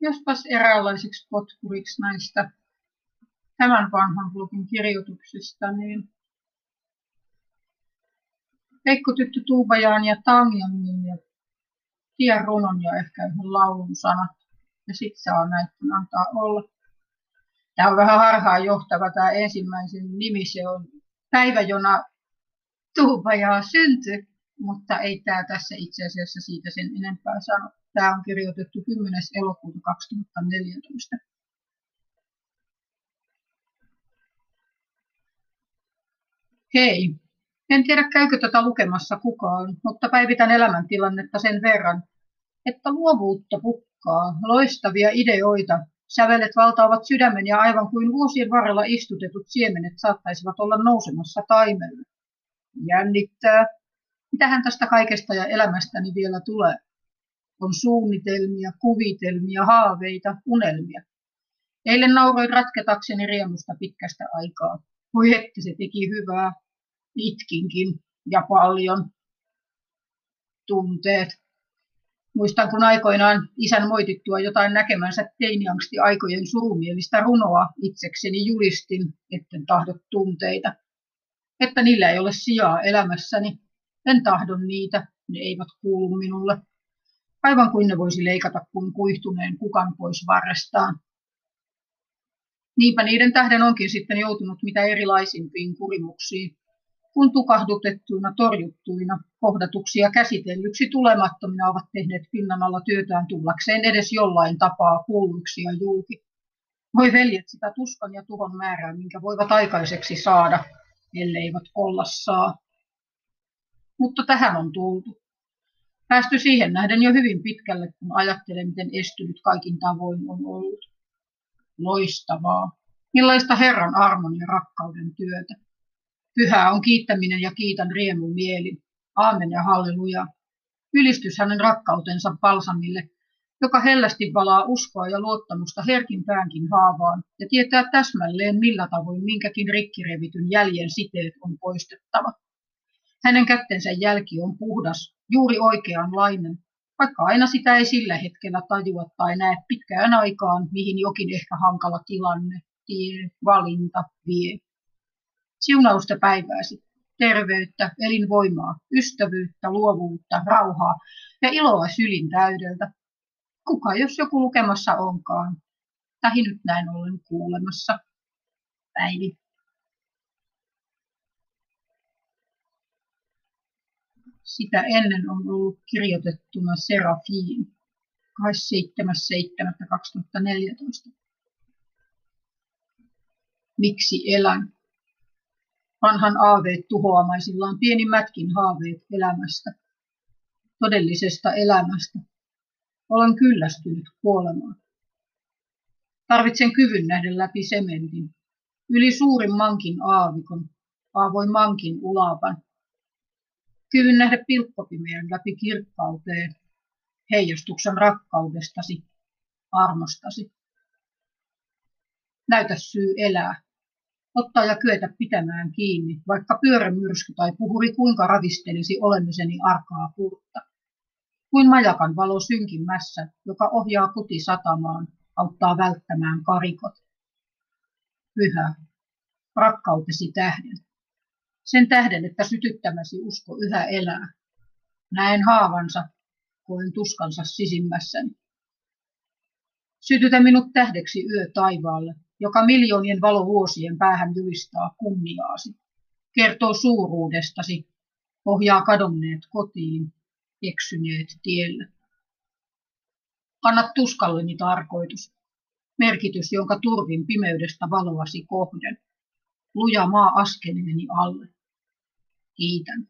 jospas eräänlaiseksi potkuriksi näistä tämän vanhan blogin kirjoituksista, niin Veikko Tyttö Tuubajaan ja Tangjangin ja Tien runon ja ehkä yhden laulun sanat. Ja sit saa näiden antaa olla. Tämä on vähän harhaan johtava tämä ensimmäisen nimi, se on päivä, jona Tuubajaa syntyi, mutta ei tämä tässä itse asiassa siitä sen enempää sano. Tämä on kirjoitettu 10. elokuuta 2014. Hei, en tiedä käykö tätä lukemassa kukaan, mutta päivitän elämäntilannetta sen verran, että luovuutta pukkaa, loistavia ideoita, sävelet valtaavat sydämen ja aivan kuin vuosien varrella istutetut siemenet saattaisivat olla nousemassa taimelle. Jännittää. Mitähän tästä kaikesta ja elämästäni vielä tulee? On suunnitelmia, kuvitelmia, haaveita, unelmia. Eilen nauroin ratketakseni riemusta pitkästä aikaa. Voi että se teki hyvää, itkinkin ja paljon tunteet. Muistan, kun aikoinaan isän moitittua jotain näkemänsä teiniangsti aikojen surumielistä runoa itsekseni julistin, etten tahdo tunteita. Että niillä ei ole sijaa elämässäni. En tahdon niitä, ne eivät kuulu minulle. Aivan kuin ne voisi leikata kuin kuihtuneen kukan pois varrestaan. Niinpä niiden tähden onkin sitten joutunut mitä erilaisimpiin kurimuksiin kun tukahdutettuina, torjuttuina, kohdatuksia käsitellyksi tulemattomina ovat tehneet pinnan alla työtään tullakseen edes jollain tapaa kuulluiksi ja julki. Voi veljet sitä tuskan ja tuhon määrää, minkä voivat aikaiseksi saada, elleivät olla saa. Mutta tähän on tultu. Päästy siihen nähden jo hyvin pitkälle, kun ajattelen, miten estynyt kaikin tavoin on ollut. Loistavaa. Millaista Herran armon ja rakkauden työtä. Pyhä on kiittäminen ja kiitän riemun mieli. Aamen ja halleluja. Ylistys hänen rakkautensa palsamille, joka hellästi valaa uskoa ja luottamusta herkin päänkin haavaan ja tietää täsmälleen millä tavoin minkäkin rikkirevityn jäljen siteet on poistettava. Hänen kättensä jälki on puhdas, juuri oikeanlainen, vaikka aina sitä ei sillä hetkellä tajua tai näe pitkään aikaan, mihin jokin ehkä hankala tilanne, tie, valinta vie. Siunausta päivääsi, terveyttä, elinvoimaa, ystävyyttä, luovuutta, rauhaa ja iloa sylin täydeltä. Kuka jos joku lukemassa onkaan, tahi nyt näin ollen kuulemassa. Päivi. Sitä ennen on ollut kirjoitettuna Serafiin 27.7.2014. Miksi elän? Vanhan aaveet tuhoamaisillaan pienimmätkin haaveet elämästä, todellisesta elämästä. Olen kyllästynyt kuolemaan. Tarvitsen kyvyn nähdä läpi sementin, yli suurin mankin aavikon, aavoin mankin ulapan. Kyvyn nähdä pilkkopimeän läpi kirkkauteen, heijastuksen rakkaudestasi, armostasi. Näytä syy elää ottaa ja kyetä pitämään kiinni, vaikka pyörämyrsky tai puhuri kuinka ravistelisi olemiseni arkaa puutta. Kuin majakan valo synkimmässä, joka ohjaa satamaan, auttaa välttämään karikot. Pyhä, rakkautesi tähden. Sen tähden, että sytyttämäsi usko yhä elää. Näen haavansa, koen tuskansa sisimmässäni. Sytytä minut tähdeksi yö taivaalle, joka miljoonien valovuosien päähän julistaa kunniaasi, kertoo suuruudestasi, ohjaa kadonneet kotiin, eksyneet tielle. Anna tuskalleni tarkoitus, merkitys, jonka turvin pimeydestä valoasi kohden. Luja maa askeleeni alle. Kiitän.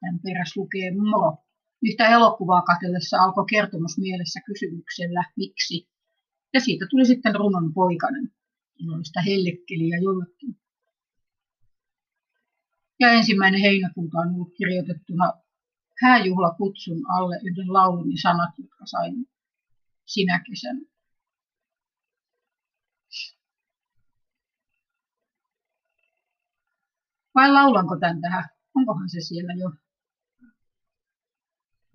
Tämän peräs lukee moro. Yhtä elokuvaa katsellessa alkoi kertomus mielessä kysymyksellä, miksi ja siitä tuli sitten runon poikainen, iloista hellekkeliä jollekin. Ja ensimmäinen heinäkuuta on ollut kirjoitettuna hääjuhlakutsun alle yhden laulun sanat, jotka sain sinä kesänä. Vai laulanko tämän tähän? Onkohan se siellä jo?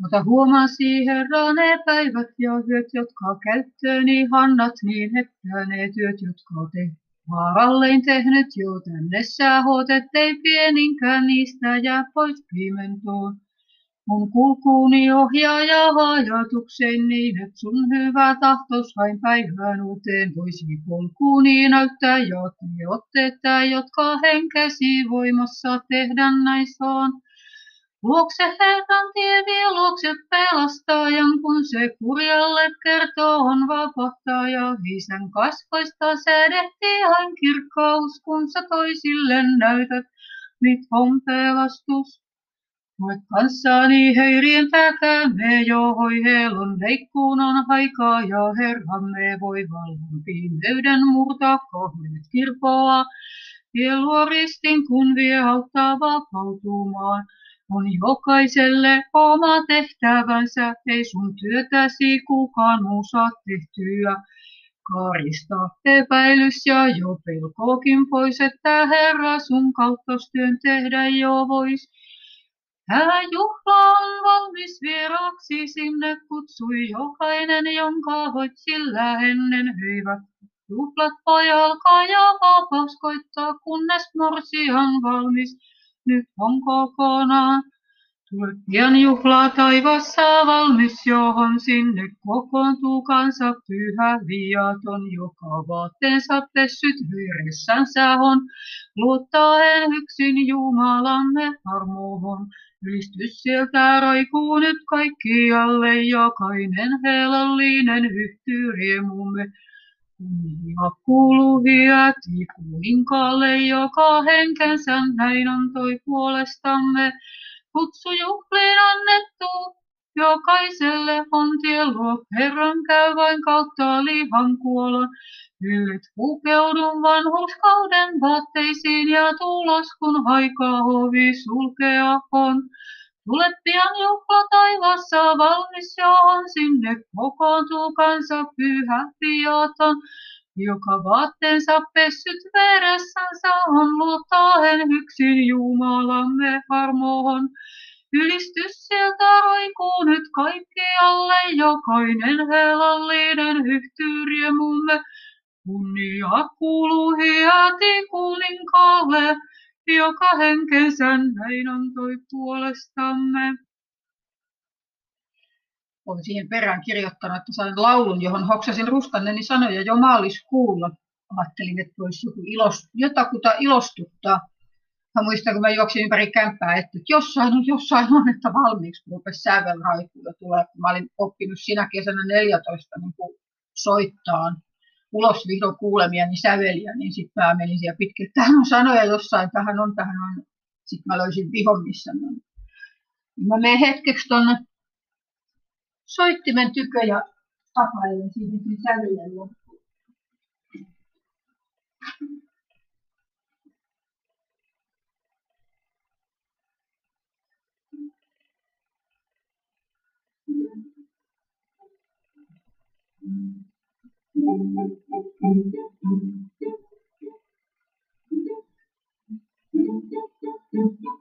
Mutta huomasi Herra ne päivät ja yöt, jotka käyttööni hannat, niin että ne työt, jotka te vaarallein tehnyt jo tänne sähot, ettei pieninkään niistä jää pois pimentoon. Mun kulkuuni ohjaa ja ajatuksen niin, että sun hyvä tahtos vain päivään uuteen voisi kulkuuni näyttää ja teot jotka henkesi voimassa tehdä näin saan. Luokse Herran tie vie luokse pelastajan, kun se kurjalle kertoo on vapahtaja. Isän kasvoista säädehti aina kirkkaus, kun sä toisille näytät, mit on pelastus. Olet kanssani häirientäkäämme jo helon leikkuun on aikaa ja Herramme voi vallan pimeyden murtaa kohdet kirpoa. Vie kun vie auttaa vapautumaan. On jokaiselle oma tehtävänsä, ei sun työtäsi kukaan muu saa tehtyä. Kaarista epäilys ja jo pelkokin pois, että Herra sun kautta työn tehdä jo vois. Älä juhla on valmis vieraksi, sinne kutsui jokainen, jonka voit sillä ennen hyvät. Juhlat voi alkaa ja vapaus koittaa, kunnes morsian valmis nyt on kokonaan. Tule pian juhlaa taivassa valmis, johon sinne kokoontuu kansa pyhä viaton, joka vaatteensa pessyt veressään on. Luottaen yksin Jumalamme armohon. Ylistys sieltä roikuu nyt kaikkialle, jokainen helallinen yhtyy riemumme. Kunnia kuuluu hyöti kuninkaalle, joka henkensä näin antoi puolestamme. Kutsu juhliin annettu, jokaiselle on tie luo, Herran vain kautta lihan kuolon. Nyt pukeudun vanhuskauden vaatteisiin ja tulos, kun aika hovi sulkea on. Tule pian juhla taivassa valmis, johon sinne kokoontuu kansa pyhä viaton, joka vaatteensa pessyt veressänsä on luottaen yksin Jumalamme armohon. Ylistys sieltä roikuu nyt kaikkialle, jokainen helallinen yhtyy riemumme. Kunnia kuuluu hiäti kuninkaalle, joka henkensä näin antoi puolestamme. Olen siihen perään kirjoittanut, että sain laulun, johon hoksasin rustanneni sanoja jo maaliskuulla. Ajattelin, että voisi joku ilos, jotakuta ilostuttaa. Mä muistan, kun mä juoksin ympäri kämppää, että jossain on, jossain on, että valmiiksi rupesi sävel tulee. Mä olin oppinut sinä kesänä 14 niin soittaan ulos vihdoin kuulemiani niin säveliä, niin sitten mä menin siellä pitkin, tähän on sanoja jossain, tähän on, tähän on. Sitten mä löysin vihon, missä on. Mä menen hetkeksi tuonne soittimen tykö ja tapailen siihen sävelen Thank you.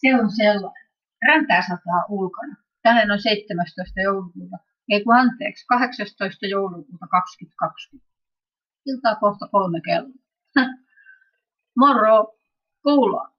Se on sellainen. Räntää sataa ulkona. Tänään on 17. joulukuuta. Ei kun anteeksi, 18. joulukuuta 2020. Iltaa kohta kolme kello. Moro, kuullaan.